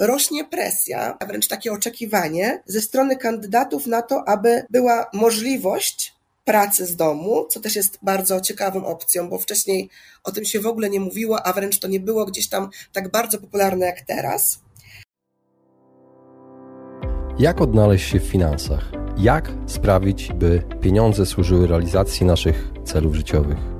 rośnie presja, a wręcz takie oczekiwanie ze strony kandydatów na to, aby była możliwość pracy z domu, co też jest bardzo ciekawą opcją, bo wcześniej o tym się w ogóle nie mówiło, a wręcz to nie było gdzieś tam tak bardzo popularne jak teraz. Jak odnaleźć się w finansach? Jak sprawić, by pieniądze służyły realizacji naszych celów życiowych?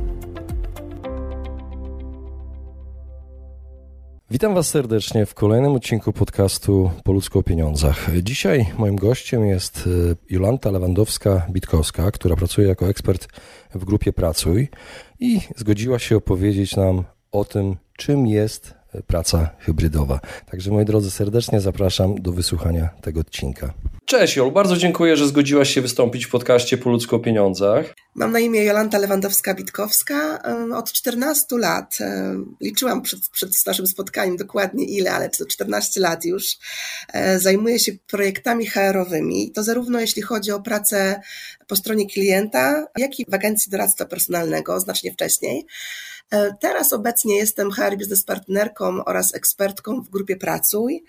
Witam Was serdecznie w kolejnym odcinku podcastu Po ludzku o pieniądzach. Dzisiaj moim gościem jest e, Jolanta Lewandowska-Bitkowska, która pracuje jako ekspert w grupie Pracuj i zgodziła się opowiedzieć nam o tym, czym jest praca hybrydowa. Także moi drodzy, serdecznie zapraszam do wysłuchania tego odcinka. Cześć Jol, bardzo dziękuję, że zgodziłaś się wystąpić w podcaście Po ludzku o pieniądzach. Mam na imię Jolanta Lewandowska-Witkowska. Od 14 lat, liczyłam przed, przed naszym spotkaniem dokładnie ile, ale to 14 lat już, e, zajmuję się projektami HR-owymi. To zarówno jeśli chodzi o pracę po stronie klienta, jak i w agencji doradztwa personalnego, znacznie wcześniej. E, teraz obecnie jestem HR Business Partnerką oraz ekspertką w grupie Pracuj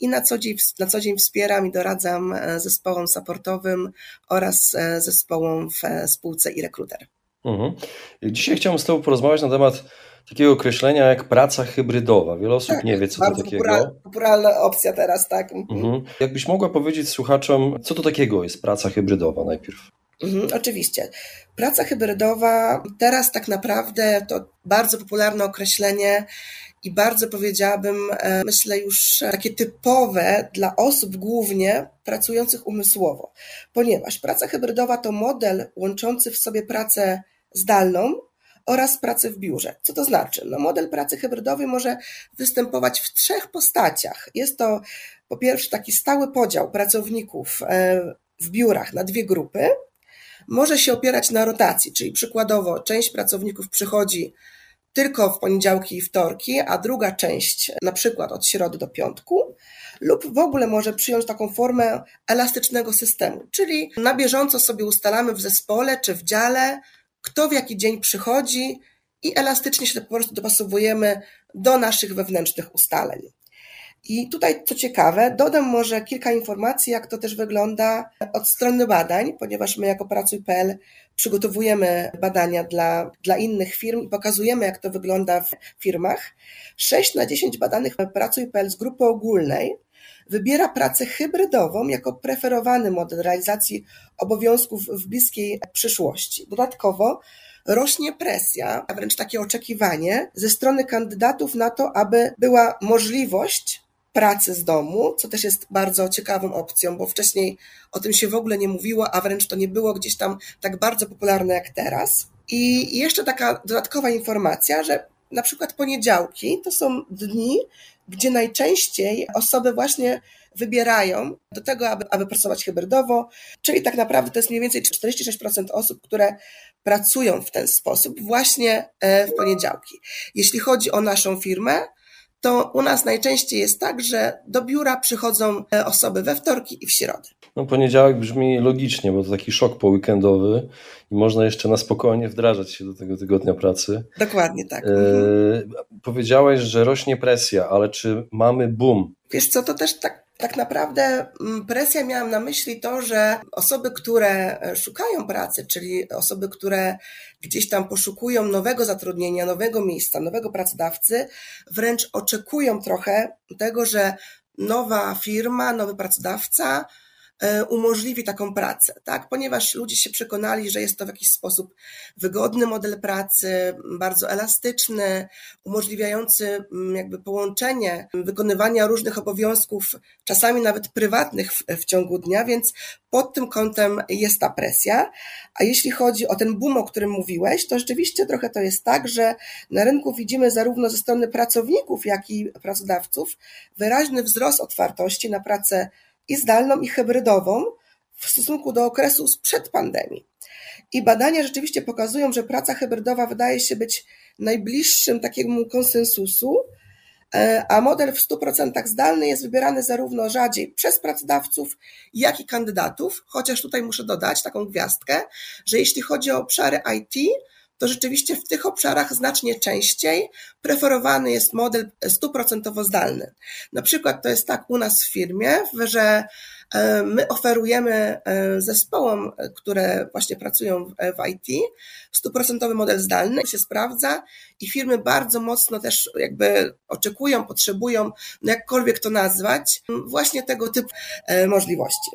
i na co dzień, na co dzień wspieram i doradzam e, zespołom supportowym oraz e, zespołom w spółce i rekruter. Mhm. Dzisiaj chciałbym z Tobą porozmawiać na temat takiego określenia jak praca hybrydowa. Wiele osób tak, nie wie, co to takiego. Popularna, popularna opcja teraz, tak. Mhm. mhm. Jakbyś mogła powiedzieć słuchaczom, co to takiego jest praca hybrydowa najpierw? Mhm, oczywiście. Praca hybrydowa teraz tak naprawdę to bardzo popularne określenie i bardzo powiedziałabym, e, myślę już takie typowe dla osób głównie pracujących umysłowo, ponieważ praca hybrydowa to model łączący w sobie pracę zdalną oraz pracę w biurze. Co to znaczy? No, model pracy hybrydowej może występować w trzech postaciach. Jest to po pierwsze taki stały podział pracowników e, w biurach na dwie grupy, może się opierać na rotacji, czyli przykładowo część pracowników przychodzi tylko w poniedziałki i wtorki, a druga część na przykład od środy do piątku, lub w ogóle może przyjąć taką formę elastycznego systemu, czyli na bieżąco sobie ustalamy w zespole czy w dziale, kto w jaki dzień przychodzi i elastycznie się po prostu dopasowujemy do naszych wewnętrznych ustaleń. I tutaj, co ciekawe, dodam może kilka informacji, jak to też wygląda od strony badań, ponieważ my jako Pracuj.pl przygotowujemy badania dla, dla innych firm i pokazujemy, jak to wygląda w firmach. 6 na 10 badanych Pracuj.pl z grupy ogólnej wybiera pracę hybrydową jako preferowany model realizacji obowiązków w bliskiej przyszłości. Dodatkowo rośnie presja, a wręcz takie oczekiwanie ze strony kandydatów na to, aby była możliwość pracy z domu, co też jest bardzo ciekawą opcją, bo wcześniej o tym się w ogóle nie mówiło, a wręcz to nie było gdzieś tam tak bardzo popularne jak teraz. I jeszcze taka dodatkowa informacja, że na przykład poniedziałki to są dni, gdzie najczęściej osoby właśnie wybierają do tego, aby, aby pracować hybrydowo, czyli tak naprawdę to jest mniej więcej 46% osób, które pracują w ten sposób właśnie e, w poniedziałki. Jeśli chodzi o naszą firmę, to u nas najczęściej jest tak, że do biura przychodzą e, osoby we wtorki i w środę. No poniedziałek brzmi logicznie, bo to taki szok poweekendowy i można jeszcze na spokojnie wdrażać się do tego tygodnia pracy. Dokładnie tak. E, mhm. powiedziałeś, że rośnie presja, ale czy mamy boom? Wiesz co, to też tak tak naprawdę mm, presja miałam na myśli to, że osoby, które e, szukają pracy, czyli osoby, które gdzieś tam poszukują nowego zatrudnienia, nowego miejsca, nowego pracodawcy, wręcz oczekują trochę tego, że nowa firma, nowy pracodawca umożliwi taką pracę, tak? Ponieważ ludzie się przekonali, że jest to w jakiś sposób wygodny model pracy, bardzo elastyczny, umożliwiający mm, jakby połączenie wykonywania różnych obowiązków, czasami nawet prywatnych w, w ciągu dnia, więc pod tym kątem jest ta presja. A jeśli chodzi o ten boom, o którym mówiłeś, to rzeczywiście trochę to jest tak, że na rynku widzimy zarówno ze strony pracowników, jak i pracodawców wyraźny wzrost otwartości na pracę i zdalną, i hybrydową w stosunku do okresu sprzed pandemii. I badania rzeczywiście pokazują, że praca hybrydowa wydaje się być najbliższym takiemu konsensusu, e, a model w 100% zdalny jest wybierany zarówno rzadziej przez pracodawców, jak i kandydatów, chociaż tutaj muszę dodać taką gwiazdkę, że jeśli chodzi o obszary IT, to rzeczywiście w tych obszarach znacznie częściej preferowany jest model stuprocentowo zdalny. Na przykład to jest tak u nas w firmie, że e, my oferujemy e, zespołom, które właśnie pracują w IT, stuprocentowy model zdalny się sprawdza i firmy bardzo mocno też jakby oczekują, potrzebują, no jakkolwiek to nazwać, właśnie tego typu e, możliwości.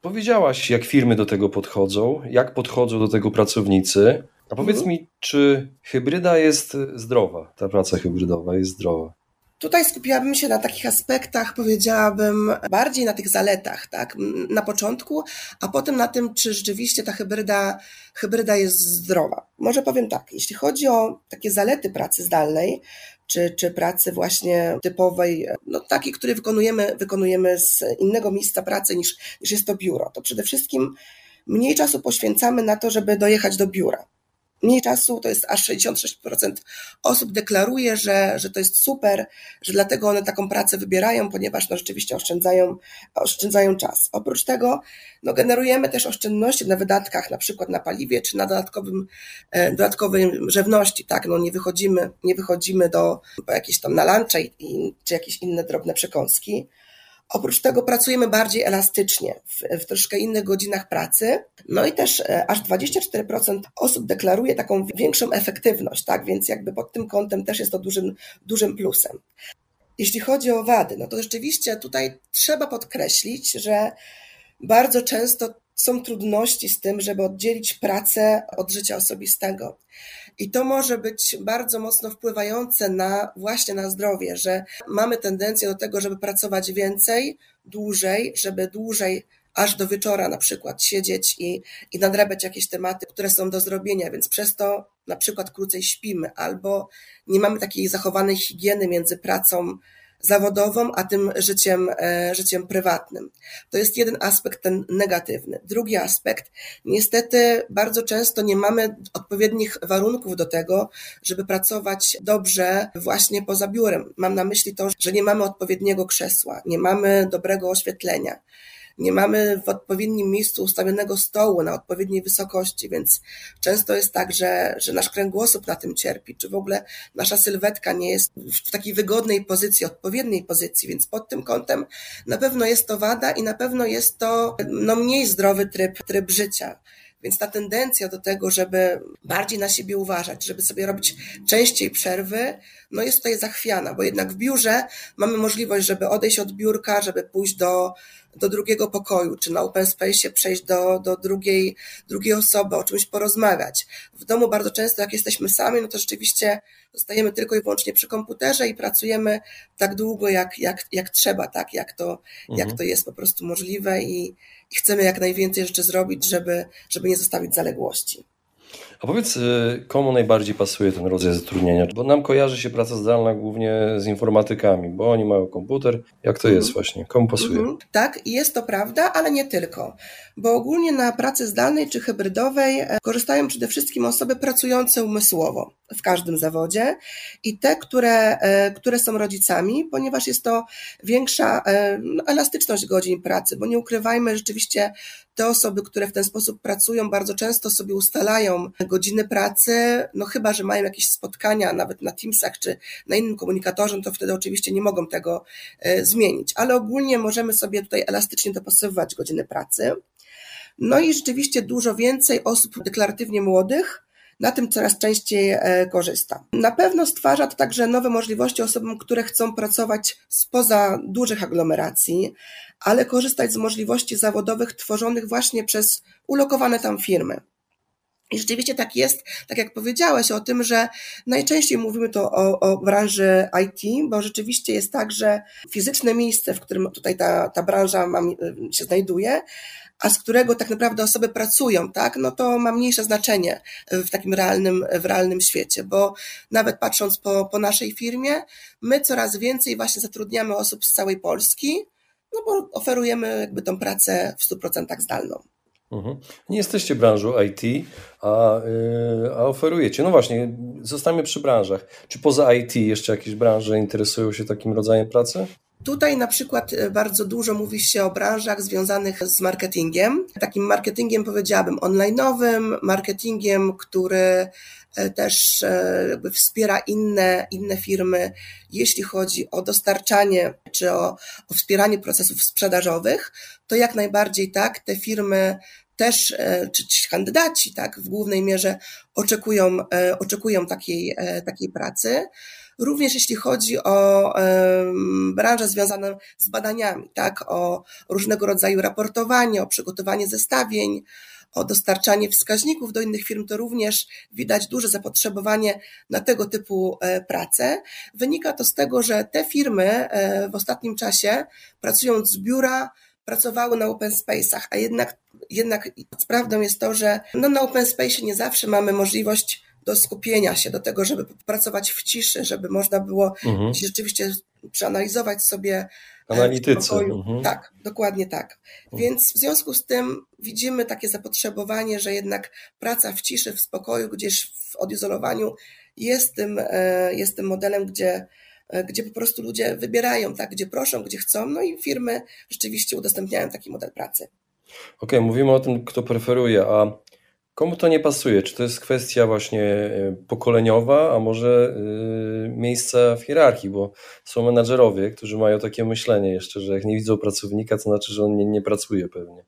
Powiedziałaś, jak firmy do tego podchodzą, jak podchodzą do tego pracownicy. A powiedz mhm. mi, czy hybryda jest zdrowa? Ta praca hybrydowa jest zdrowa? Tutaj skupiłabym się na takich aspektach, powiedziałabym, bardziej na tych zaletach, tak, na początku, a potem na tym, czy rzeczywiście ta hybryda, hybryda jest zdrowa. Może powiem tak, jeśli chodzi o takie zalety pracy zdalnej, czy, czy pracy właśnie typowej, no takiej, której wykonujemy, wykonujemy z innego miejsca pracy niż, niż jest to biuro, to przede wszystkim mniej czasu poświęcamy na to, żeby dojechać do biura mniej czasu, to jest aż 66% osób deklaruje, że, że to jest super, że dlatego one taką pracę wybierają, ponieważ no, rzeczywiście oszczędzają, oszczędzają czas. Oprócz tego no, generujemy też oszczędności na wydatkach, na przykład na paliwie, czy na dodatkowym, e, dodatkowej żywności, tak, no nie wychodzimy, nie wychodzimy do, po jakieś tam na lunche i, czy jakieś inne drobne przekąski. Oprócz tego pracujemy bardziej elastycznie, w, w, troszkę innych godzinach pracy. No i też e, aż 24% osób deklaruje taką większą efektywność, tak? Więc jakby pod tym kątem też jest to dużym, dużym plusem. Jeśli chodzi o wady, no to rzeczywiście tutaj trzeba podkreślić, że bardzo często są trudności z tym, żeby oddzielić pracę od życia osobistego. I to może być bardzo mocno wpływające na właśnie na zdrowie, że mamy tendencję do tego, żeby pracować więcej, dłużej, żeby dłużej aż do wieczora na przykład siedzieć i, i nadrabiać jakieś tematy, które są do zrobienia, więc przez to na przykład krócej śpimy albo nie mamy takiej zachowanej higieny między pracą zawodową, a tym życiem, e, życiem prywatnym. To jest jeden aspekt, ten negatywny. Drugi aspekt, niestety bardzo często nie mamy odpowiednich warunków do tego, żeby pracować dobrze właśnie poza biurem. Mam na myśli to, że nie mamy odpowiedniego krzesła, nie mamy dobrego oświetlenia nie mamy w odpowiednim miejscu ustawionego stołu na odpowiedniej wysokości, więc często jest tak, że, że nasz kręgosłup na tym cierpi, czy w ogóle nasza sylwetka nie jest w takiej wygodnej pozycji, odpowiedniej pozycji, więc pod tym kątem na pewno jest to wada i na pewno jest to no, mniej zdrowy tryb, tryb życia. Więc ta tendencja do tego, żeby bardziej na siebie uważać, żeby sobie robić częściej przerwy, no jest tutaj zachwiana, bo jednak w biurze mamy możliwość, żeby odejść od biurka, żeby pójść do, do drugiego pokoju, czy na open space przejść do, do drugiej, drugiej osoby, o czymś porozmawiać. W domu bardzo często, jak jesteśmy sami, no to rzeczywiście zostajemy tylko i wyłącznie przy komputerze i pracujemy tak długo, jak, jak, jak trzeba, tak, jak to, mhm. jak to jest po prostu możliwe i, i chcemy jak najwięcej rzeczy zrobić, żeby, żeby nie zostawić zaległości. A powiedz, y, komu najbardziej pasuje ten rodzaj zatrudnienia? Bo nam kojarzy się praca zdalna głównie z informatykami, bo oni mają komputer. Jak to jest mhm. właśnie? Komu pasuje? Mhm. Tak, jest to prawda, ale nie tylko. Bo ogólnie na pracy zdalnej czy hybrydowej e, korzystają przede wszystkim osoby pracujące umysłowo w każdym zawodzie i te, które, e, które są rodzicami, ponieważ jest to większa e, no, elastyczność godzin pracy, bo nie ukrywajmy, rzeczywiście te osoby, które w ten sposób pracują, bardzo często sobie ustalają godziny pracy, no chyba, że mają jakieś spotkania nawet na Teamsach czy na innym komunikatorze, to wtedy oczywiście nie mogą tego e, zmienić, ale ogólnie możemy sobie tutaj elastycznie dopasowywać godziny pracy. No i rzeczywiście dużo więcej osób deklaratywnie młodych na tym coraz częściej e, korzysta. Na pewno stwarza to także nowe możliwości osobom, które chcą pracować spoza dużych aglomeracji, ale korzystać z możliwości zawodowych tworzonych właśnie przez ulokowane tam firmy. I rzeczywiście tak jest, tak jak powiedziałeś o tym, że najczęściej mówimy to o, o branży IT, bo rzeczywiście jest tak, że fizyczne miejsce, w którym tutaj ta, ta branża ma, się znajduje, a z którego tak naprawdę osoby pracują, tak, no to ma mniejsze znaczenie w takim realnym, w realnym świecie, bo nawet patrząc po, po naszej firmie, my coraz więcej właśnie zatrudniamy osób z całej Polski, no bo oferujemy jakby tą pracę w 100% zdalną. Mhm. Nie jesteście branżą IT, a, yy, a oferujecie. No właśnie, zostańmy przy branżach. Czy poza IT jeszcze jakieś branże interesują się takim rodzajem pracy? Tutaj na przykład e, bardzo dużo mówi się o branżach związanych z marketingiem. Takim marketingiem powiedziałabym online'owym, marketingiem, który e, też e, jakby wspiera inne, inne firmy, jeśli chodzi o dostarczanie czy o, o wspieranie procesów sprzedażowych, to jak najbardziej tak, te firmy też, czy ci kandydaci, tak, w głównej mierze oczekują, oczekują takiej, takiej pracy. Również jeśli chodzi o branżę związaną z badaniami, tak, o różnego rodzaju raportowanie, o przygotowanie zestawień, o dostarczanie wskaźników do innych firm, to również widać duże zapotrzebowanie na tego typu e, pracę. Wynika to z tego, że te firmy e, w ostatnim czasie, pracując z biura, pracowały na open space'ach, a jednak, jednak prawdą jest to, że no, na open space nie zawsze mamy możliwość do skupienia się, do tego, żeby pracować w ciszy, żeby można było mhm. rzeczywiście przeanalizować sobie e, Analitycy. Mhm. Tak, dokładnie tak. Mhm. Więc w związku z tym widzimy takie zapotrzebowanie, że jednak praca w ciszy, w spokoju, gdzieś w odizolowaniu jest tym, e, jest tym modelem, gdzie, e, gdzie po prostu ludzie wybierają, tak, gdzie proszą, gdzie chcą, no i firmy rzeczywiście udostępniają taki model pracy. Okej, okay, mówimy o tym, kto preferuje, a Komu to nie pasuje? Czy to jest kwestia właśnie e, pokoleniowa, a może yy, miejsca w hierarchii, bo są menadżerowie, którzy mają takie myślenie jeszcze, że jak nie widzą pracownika, to znaczy, że on nie, nie pracuje pewnie.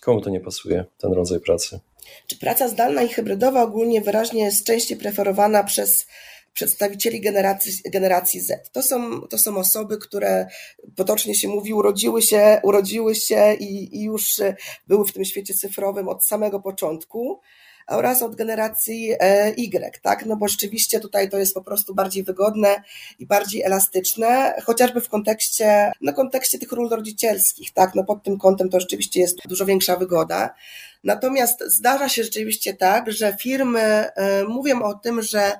Komu to nie pasuje, ten rodzaj pracy? Czy praca zdalna i hybrydowa ogólnie wyraźnie jest częściej preferowana przez przedstawicieli generacji, generacji Z. To są, to są osoby, które potocznie się mówi, urodziły się, urodziły się i, i już były w tym świecie cyfrowym od samego początku oraz od generacji e, Y, tak? No bo rzeczywiście tutaj to jest po prostu bardziej wygodne i bardziej elastyczne, chociażby w kontekście, no kontekście tych ról rodzicielskich, tak? No pod tym kątem to rzeczywiście jest dużo większa wygoda. Natomiast zdarza się rzeczywiście tak, że firmy e, mówią o tym, że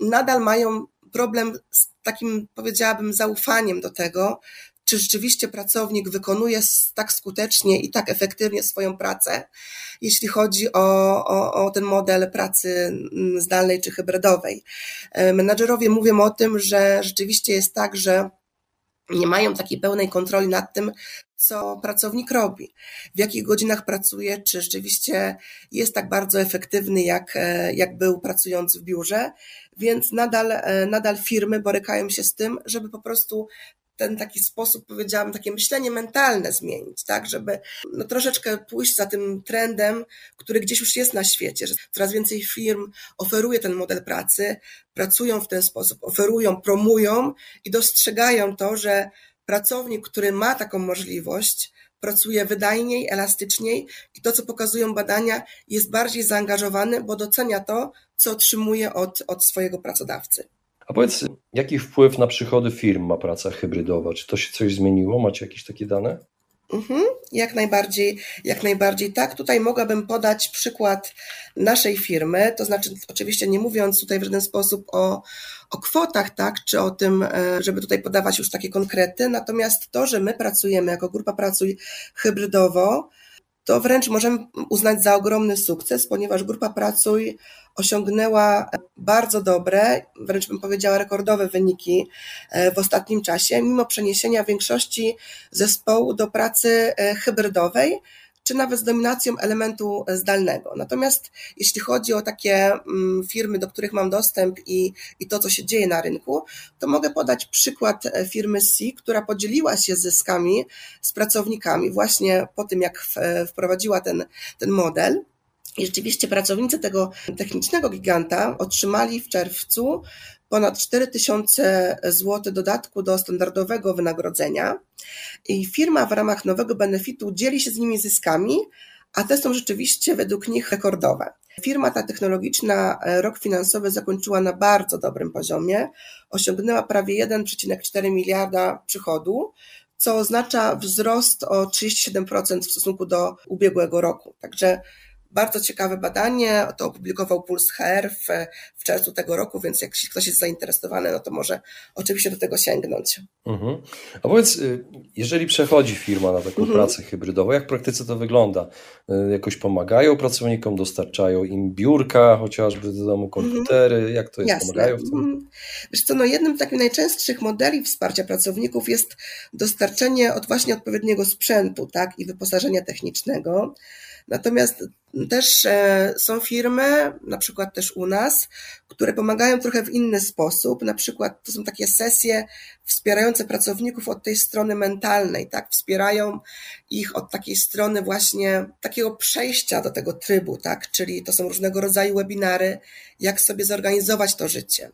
nadal mają problem z takim, powiedziałabym, zaufaniem do tego, czy rzeczywiście pracownik wykonuje tak skutecznie i tak efektywnie swoją pracę, jeśli chodzi o, o, o, ten model pracy mm, zdalnej czy hybrydowej. E, menadżerowie mówią o tym, że rzeczywiście jest tak, że nie mają takiej pełnej kontroli nad tym, co pracownik robi, w jakich godzinach pracuje, czy rzeczywiście jest tak bardzo efektywny, jak, e, jak był pracując w biurze, więc nadal, e, nadal firmy borykają się z tym, żeby po prostu ten taki sposób, powiedziałam, takie myślenie mentalne zmienić, tak, żeby no, troszeczkę pójść za tym trendem, który gdzieś już jest na świecie, że coraz więcej firm oferuje ten model pracy, pracują w ten sposób, oferują, promują i dostrzegają to, że pracownik, który ma taką możliwość, pracuje wydajniej, elastyczniej i to, co pokazują badania, jest bardziej zaangażowany, bo docenia to, co otrzymuje od, od swojego pracodawcy. A powiedz, jaki wpływ na przychody firm ma praca hybrydowa? Czy to się coś zmieniło? Macie jakieś takie dane? Mhm, jak najbardziej, jak najbardziej tak. Tutaj mogłabym podać przykład naszej firmy, to znaczy oczywiście nie mówiąc tutaj w żaden sposób o, o kwotach, tak, czy o tym, e, żeby tutaj podawać już takie konkrety, natomiast to, że my pracujemy jako grupa Pracuj hybrydowo, to wręcz możemy uznać za ogromny sukces, ponieważ grupa Pracuj osiągnęła bardzo dobre, wręcz bym powiedziała rekordowe wyniki e, w ostatnim czasie, mimo przeniesienia większości zespołu do pracy e, hybrydowej, czy nawet z dominacją elementu zdalnego. Natomiast jeśli chodzi o takie mm, firmy, do których mam dostęp i, i to, co się dzieje na rynku, to mogę podać przykład e, firmy C, która podzieliła się zyskami z pracownikami właśnie po tym, jak wprowadziła ten, ten model. I rzeczywiście pracownicy tego technicznego giganta otrzymali w czerwcu ponad 4000 zł dodatku do standardowego wynagrodzenia. I firma w ramach nowego benefitu dzieli się z nimi zyskami, a te są rzeczywiście według nich rekordowe. Firma ta technologiczna e, rok finansowy zakończyła na bardzo dobrym poziomie, osiągnęła prawie 1,4 miliarda przychodu, co oznacza wzrost o 37% w stosunku do ubiegłego roku. Także bardzo ciekawe badanie, to opublikował Puls HR w, w czerwcu tego roku, więc jak ktoś jest zainteresowany, no to może oczywiście do tego sięgnąć. Mhm. A powiedz, y, jeżeli przechodzi firma na taką mhm. pracę hybrydową, jak w praktyce to wygląda? Y, jakoś pomagają pracownikom, dostarczają im biurka, chociażby do domu komputery, mhm. jak to jest, Jasne. pomagają w tym? Mhm. Wiesz co, no jednym z takich najczęstszych modeli wsparcia pracowników jest dostarczenie od właśnie odpowiedniego sprzętu, tak, i wyposażenia technicznego. Natomiast też e, są firmy, na przykład też u nas, które pomagają trochę w inny sposób. Na przykład to są takie sesje wspierające pracowników od tej strony mentalnej, tak? Wspierają ich od takiej strony właśnie takiego przejścia do tego trybu, tak? Czyli to są różnego rodzaju webinary, jak sobie zorganizować to życie.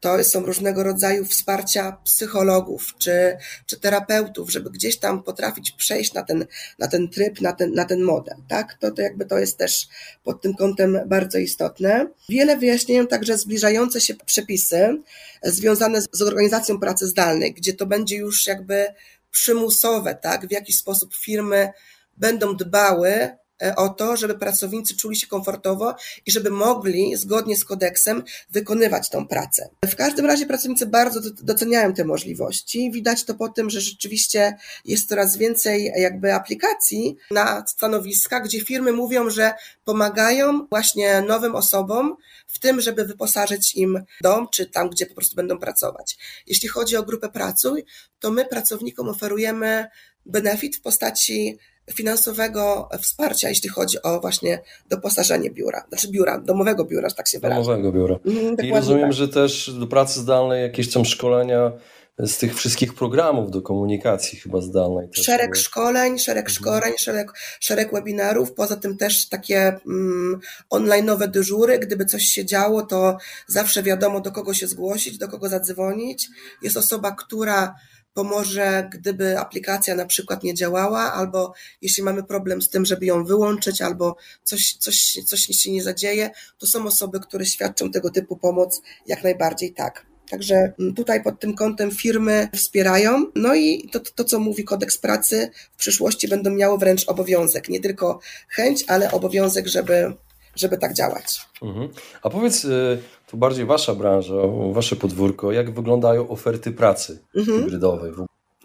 To są różnego rodzaju wsparcia psychologów czy, czy terapeutów, żeby gdzieś tam potrafić przejść na ten, na ten tryb, na ten, na ten model. Tak? To, to jakby to jest też pod tym kątem bardzo istotne. Wiele wyjaśniają także zbliżające się przepisy związane z organizacją pracy zdalnej, gdzie to będzie już jakby przymusowe, tak? W jaki sposób firmy będą dbały o to, żeby pracownicy czuli się komfortowo i żeby mogli zgodnie z kodeksem wykonywać tą pracę. W każdym razie pracownicy bardzo doceniają te możliwości. Widać to po tym, że rzeczywiście jest coraz więcej jakby aplikacji na stanowiska, gdzie firmy mówią, że pomagają właśnie nowym osobom w tym, żeby wyposażyć im dom, czy tam, gdzie po prostu będą pracować. Jeśli chodzi o grupę Pracuj, to my pracownikom oferujemy benefit w postaci finansowego wsparcia, jeśli chodzi o właśnie doposażenie biura, znaczy biura, domowego biura, że tak się wyrażę. Domowego biura. Mhm, I rozumiem, tak. że też do pracy zdalnej jakieś tam szkolenia z tych wszystkich programów do komunikacji chyba zdalnej. Szereg też. szkoleń, szereg mhm. szkoleń, szereg, szereg webinarów, poza tym też takie mm, online'owe dyżury, gdyby coś się działo, to zawsze wiadomo do kogo się zgłosić, do kogo zadzwonić. Jest osoba, która pomoże, gdyby aplikacja na przykład nie działała, albo jeśli mamy problem z tym, żeby ją wyłączyć, albo coś, coś, coś się nie zadzieje, to są osoby, które świadczą tego typu pomoc jak najbardziej tak. Także mm, tutaj pod tym kątem firmy wspierają. No i to, to, co mówi kodeks pracy, w przyszłości będą miało wręcz obowiązek, nie tylko chęć, ale obowiązek, żeby, żeby tak działać. Mhm. A powiedz, y, to bardziej wasza branża, wasze podwórko, jak wyglądają oferty pracy mhm. hybrydowej?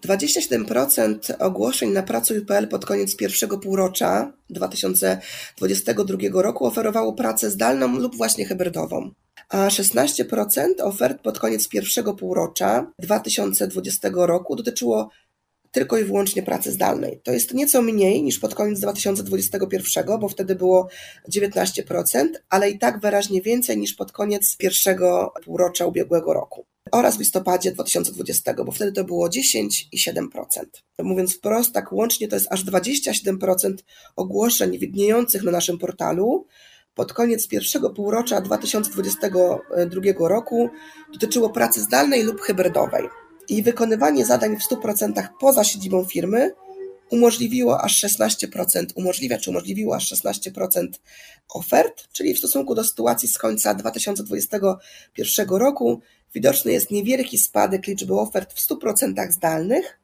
27% ogłoszeń na pracuj.pl pod koniec pierwszego półrocza 2022 roku oferowało pracę zdalną lub właśnie hybrydową, a 16% ofert pod koniec pierwszego półrocza 2020 roku dotyczyło tylko i wyłącznie pracy zdalnej. To jest nieco mniej niż pod koniec 2021, bo wtedy było 19%, ale i tak wyraźnie więcej niż pod koniec pierwszego półrocza ubiegłego roku oraz w listopadzie 2020, bo wtedy to było 10 i 7%. Mówiąc wprost, tak łącznie to jest aż 27% ogłoszeń widniejących na naszym portalu pod koniec pierwszego półrocza 2022 roku dotyczyło pracy zdalnej lub hybrydowej i wykonywanie zadań w 100% poza siedzibą firmy umożliwiło aż 16%, umożliwia czy umożliwiło aż 16% ofert, czyli w stosunku do sytuacji z końca 2021 roku widoczny jest niewielki spadek liczby ofert w 100% zdalnych,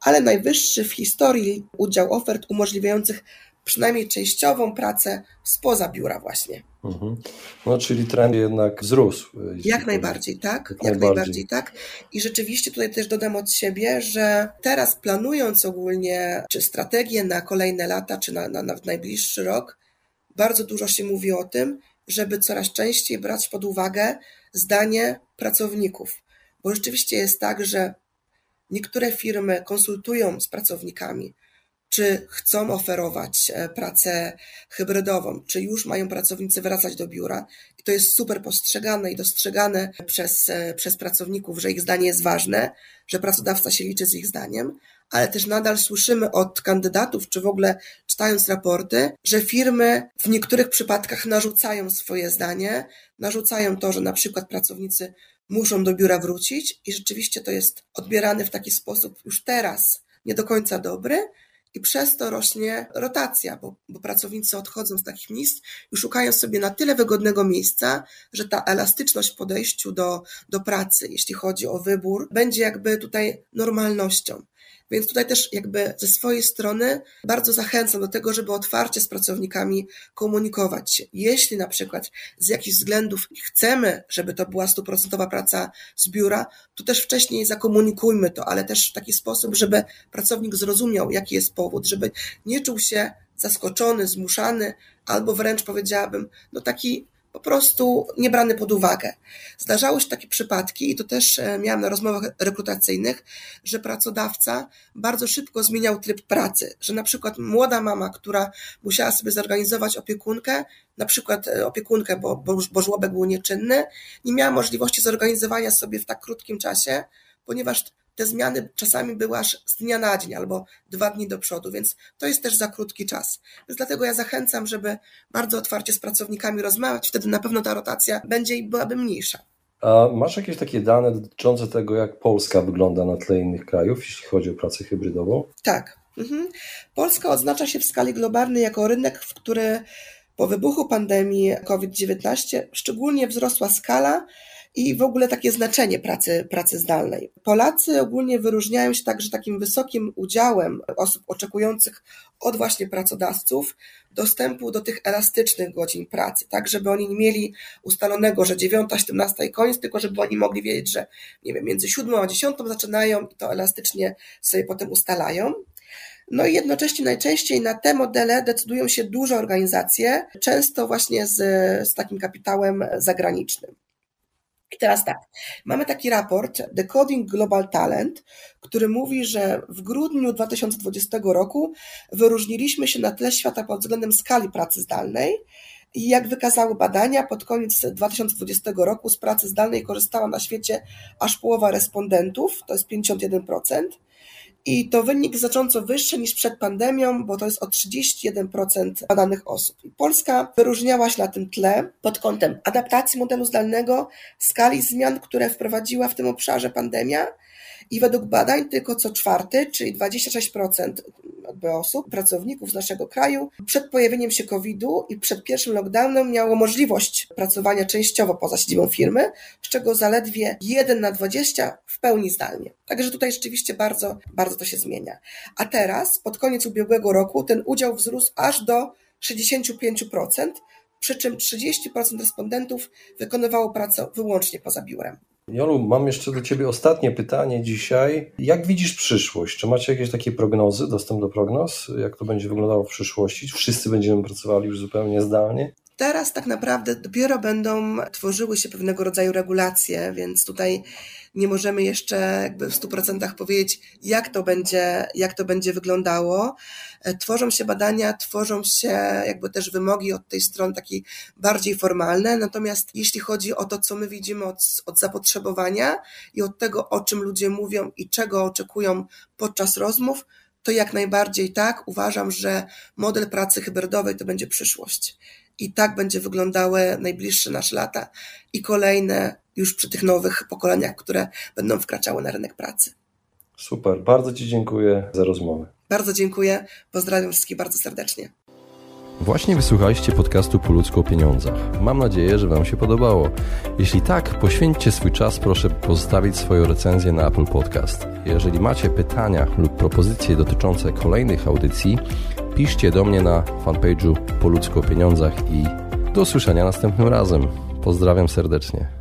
ale najwyższy w historii udział ofert umożliwiających przynajmniej częściową pracę spoza biura właśnie. Mhm. No, czyli trend jednak wzrósł. Jak najbardziej, tak. Jak, jak najbardziej. najbardziej. tak. I rzeczywiście tutaj też dodam od siebie, że teraz planując ogólnie, czy strategię na kolejne lata, czy na, na, na najbliższy rok, bardzo dużo się mówi o tym, żeby coraz częściej brać pod uwagę zdanie pracowników. Bo rzeczywiście jest tak, że niektóre firmy konsultują z pracownikami, czy chcą oferować e, pracę hybrydową, czy już mają pracownicy wracać do biura. I to jest super postrzegane i dostrzegane przez, e, przez pracowników, że ich zdanie jest ważne, że pracodawca się liczy z ich zdaniem, ale też nadal słyszymy od kandydatów, czy w ogóle czytając raporty, że firmy w niektórych przypadkach narzucają swoje zdanie, narzucają to, że na przykład pracownicy muszą do biura wrócić i rzeczywiście to jest odbierane w taki sposób już teraz nie do końca dobry, i przez to rośnie rotacja, bo, bo pracownicy odchodzą z takich miejsc i szukają sobie na tyle wygodnego miejsca, że ta elastyczność w podejściu do, do pracy, jeśli chodzi o wybór, będzie jakby tutaj normalnością. Więc tutaj też jakby ze swojej strony bardzo zachęcam do tego, żeby otwarcie z pracownikami komunikować się. Jeśli na przykład z jakichś względów chcemy, żeby to była stuprocentowa praca z biura, to też wcześniej zakomunikujmy to, ale też w taki sposób, żeby pracownik zrozumiał, jaki jest powód, żeby nie czuł się zaskoczony, zmuszany, albo wręcz powiedziałabym, no taki po prostu nie brany pod uwagę. Zdarzały się takie przypadki, i to też e, miałam na rozmowach rekrutacyjnych, że pracodawca bardzo szybko zmieniał tryb pracy, że na przykład młoda mama, która musiała sobie zorganizować opiekunkę, na przykład e, opiekunkę, bo, bo, bo żłobek był nieczynny, nie miała możliwości zorganizowania sobie w tak krótkim czasie, ponieważ te zmiany czasami były aż z dnia na dzień albo dwa dni do przodu, więc to jest też za krótki czas. Więc dlatego ja zachęcam, żeby bardzo otwarcie z pracownikami rozmawiać, wtedy na pewno ta rotacja będzie i byłaby mniejsza. A masz jakieś takie dane dotyczące tego, jak Polska wygląda na tle innych krajów, jeśli chodzi o pracę hybrydową? Tak. Mhm. Polska odznacza się w skali globalnej jako rynek, w który po wybuchu pandemii COVID-19 szczególnie wzrosła skala i w ogóle takie znaczenie pracy, pracy zdalnej. Polacy ogólnie wyróżniają się także takim wysokim udziałem osób oczekujących od właśnie pracodawców dostępu do tych elastycznych godzin pracy, tak żeby oni nie mieli ustalonego, że 9, 17 i koniec, tylko żeby oni mogli wiedzieć, że nie wiem, między 7 a 10 zaczynają i to elastycznie sobie potem ustalają. No i jednocześnie najczęściej na te modele decydują się duże organizacje, często właśnie z, z takim kapitałem zagranicznym. I teraz tak, mamy taki raport Decoding Global Talent, który mówi, że w grudniu 2020 roku wyróżniliśmy się na tle świata pod względem skali pracy zdalnej. I jak wykazały badania, pod koniec 2020 roku z pracy zdalnej korzystała na świecie aż połowa respondentów, to jest 51%. I to wynik znacząco wyższy niż przed pandemią, bo to jest o 31% badanych osób. Polska wyróżniała się na tym tle pod kątem adaptacji modelu zdalnego, skali zmian, które wprowadziła w tym obszarze pandemia i według badań tylko co czwarty, czyli 26% osób, pracowników z naszego kraju przed pojawieniem się COVID-u i przed pierwszym lockdownem miało możliwość pracowania częściowo poza siedzibą firmy, z czego zaledwie 1 na 20 w pełni zdalnie. Także tutaj rzeczywiście bardzo, bardzo to się zmienia. A teraz, pod koniec ubiegłego roku, ten udział wzrósł aż do 65%, przy czym 30% respondentów wykonywało pracę wyłącznie poza biurem. Jolu, mam jeszcze do Ciebie ostatnie pytanie dzisiaj. Jak widzisz przyszłość? Czy macie jakieś takie prognozy, dostęp do prognoz? Jak to będzie wyglądało w przyszłości? Wszyscy będziemy pracowali już zupełnie zdalnie? Teraz tak naprawdę dopiero będą tworzyły się pewnego rodzaju regulacje, więc tutaj nie możemy jeszcze jakby w 100% powiedzieć, jak to będzie, jak to będzie wyglądało. E, tworzą się badania, tworzą się jakby też wymogi od tej strony takiej bardziej formalne, natomiast jeśli chodzi o to, co my widzimy od, od zapotrzebowania i od tego, o czym ludzie mówią i czego oczekują podczas rozmów, to jak najbardziej tak. Uważam, że model pracy hybrydowej to będzie przyszłość. I tak będzie wyglądały najbliższe nasze lata i kolejne już przy tych nowych pokoleniach, które będą wkraczały na rynek pracy. Super, bardzo Ci dziękuję za rozmowę. Bardzo dziękuję, pozdrawiam wszystkich bardzo serdecznie. Właśnie wysłuchaliście podcastu Po ludzku o pieniądzach. Mam nadzieję, że Wam się podobało. Jeśli tak, poświęćcie swój czas, proszę pozostawić swoją recenzję na Apple Podcast. Jeżeli macie pytania lub propozycje dotyczące kolejnych audycji, piszcie do mnie na fanpage'u Po ludzku o pieniądzach i do usłyszenia następnym razem. Pozdrawiam serdecznie.